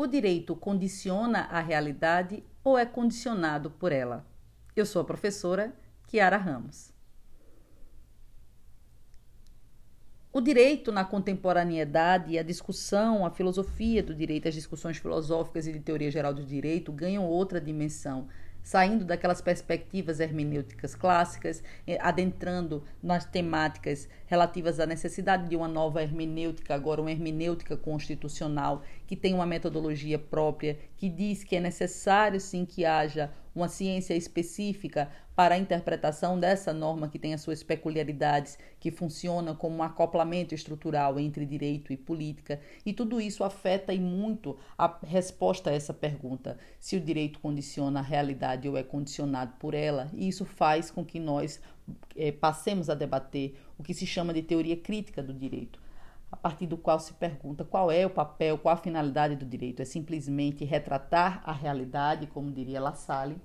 O direito condiciona a realidade ou é condicionado por ela? Eu sou a professora Kiara Ramos. O direito na contemporaneidade, a discussão, a filosofia do direito, as discussões filosóficas e de teoria geral do direito ganham outra dimensão saindo daquelas perspectivas hermenêuticas clássicas, eh, adentrando nas temáticas relativas à necessidade de uma nova hermenêutica, agora uma hermenêutica constitucional, que tem uma metodologia própria, que diz que é necessário sim que haja uma ciência específica para a interpretação dessa norma que tem as suas peculiaridades, que funciona como um acoplamento estrutural entre direito e política, e tudo isso afeta e muito a resposta a essa pergunta: se o direito condiciona a realidade ou é condicionado por ela, e isso faz com que nós é, passemos a debater o que se chama de teoria crítica do direito a partir do qual se pergunta qual é o papel, qual a finalidade do direito. É simplesmente retratar a realidade, como diria La Salle,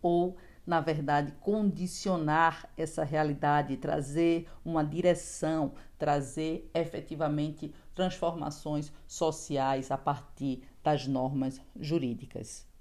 ou, na verdade, condicionar essa realidade, trazer uma direção, trazer efetivamente transformações sociais a partir das normas jurídicas.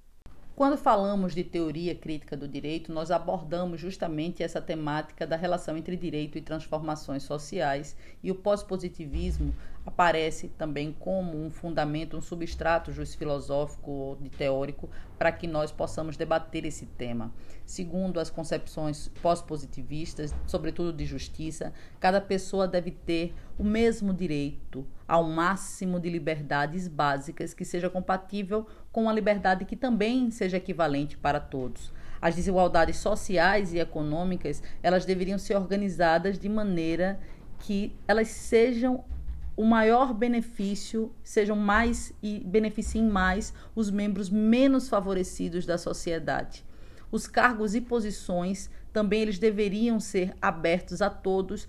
Quando falamos de teoria crítica do direito, nós abordamos justamente essa temática da relação entre direito e transformações sociais, e o pós-positivismo aparece também como um fundamento, um substrato juiz filosófico ou teórico para que nós possamos debater esse tema. Segundo as concepções pós-positivistas, sobretudo de justiça, cada pessoa deve ter o mesmo direito ao máximo de liberdades básicas que seja compatível com a liberdade que também seja equivalente para todos. As desigualdades sociais e econômicas, elas deveriam ser organizadas de maneira que elas sejam o maior benefício, sejam mais e beneficiem mais os membros menos favorecidos da sociedade. Os cargos e posições também eles deveriam ser abertos a todos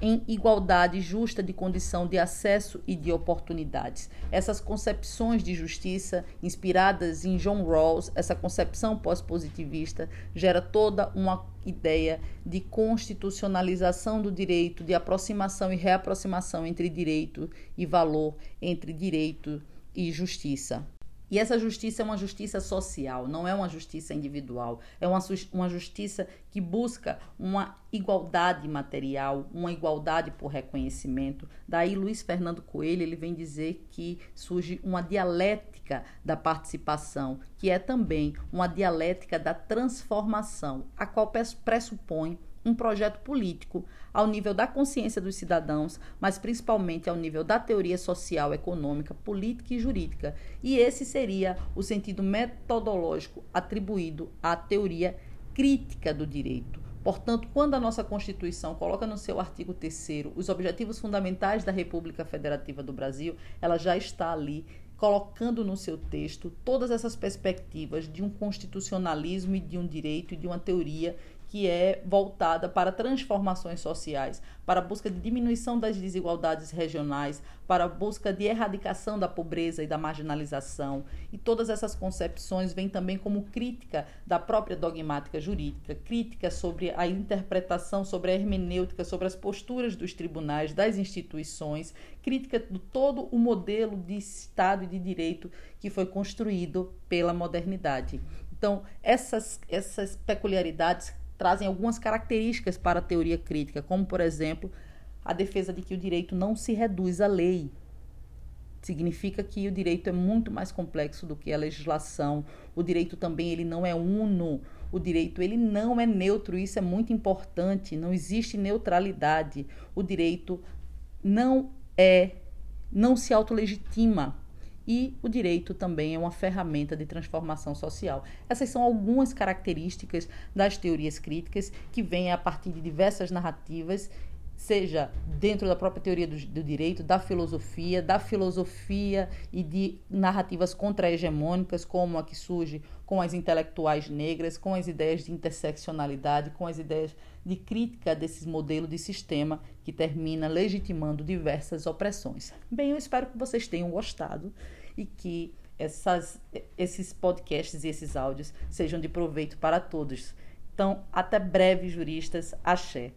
em igualdade justa de condição de acesso e de oportunidades. Essas concepções de justiça, inspiradas em John Rawls, essa concepção pós-positivista, gera toda uma ideia de constitucionalização do direito, de aproximação e reaproximação entre direito e valor, entre direito e justiça. E essa justiça é uma justiça social, não é uma justiça individual. É uma, uma justiça que busca uma igualdade material, uma igualdade por reconhecimento. Daí Luiz Fernando Coelho ele vem dizer que surge uma dialética da participação, que é também uma dialética da transformação, a qual pressupõe um projeto político ao nível da consciência dos cidadãos, mas principalmente ao nível da teoria social, econômica, política e jurídica. E esse seria o sentido metodológico atribuído à teoria crítica do direito. Portanto, quando a nossa Constituição coloca no seu artigo 3 os objetivos fundamentais da República Federativa do Brasil, ela já está ali colocando no seu texto todas essas perspectivas de um constitucionalismo e de um direito e de uma teoria que é voltada para transformações sociais, para a busca de diminuição das desigualdades regionais, para a busca de erradicação da pobreza e da marginalização. E todas essas concepções vêm também como crítica da própria dogmática jurídica, crítica sobre a interpretação, sobre a hermenêutica, sobre as posturas dos tribunais, das instituições, crítica de todo o modelo de Estado e de direito que foi construído pela modernidade. Então, essas, essas peculiaridades trazem algumas características para a teoria crítica, como, por exemplo, a defesa de que o direito não se reduz à lei. Significa que o direito é muito mais complexo do que a legislação. O direito também ele não é uno. O direito ele não é neutro. Isso é muito importante. Não existe neutralidade. O direito não é, não se autolegitima e o direito também é uma ferramenta de transformação social. Essas são algumas características das teorias críticas que vêm a partir de diversas narrativas seja dentro da própria teoria do, do, direito, da filosofia, da filosofia e de narrativas contra-hegemônicas, como a que surge com as intelectuais negras, com as ideias de interseccionalidade, com as ideias de crítica desses modelos de sistema que termina legitimando diversas opressões. Bem, eu espero que vocês tenham gostado e que essas, esses podcasts e esses áudios sejam de proveito para todos. Então, até breve, juristas. Axé.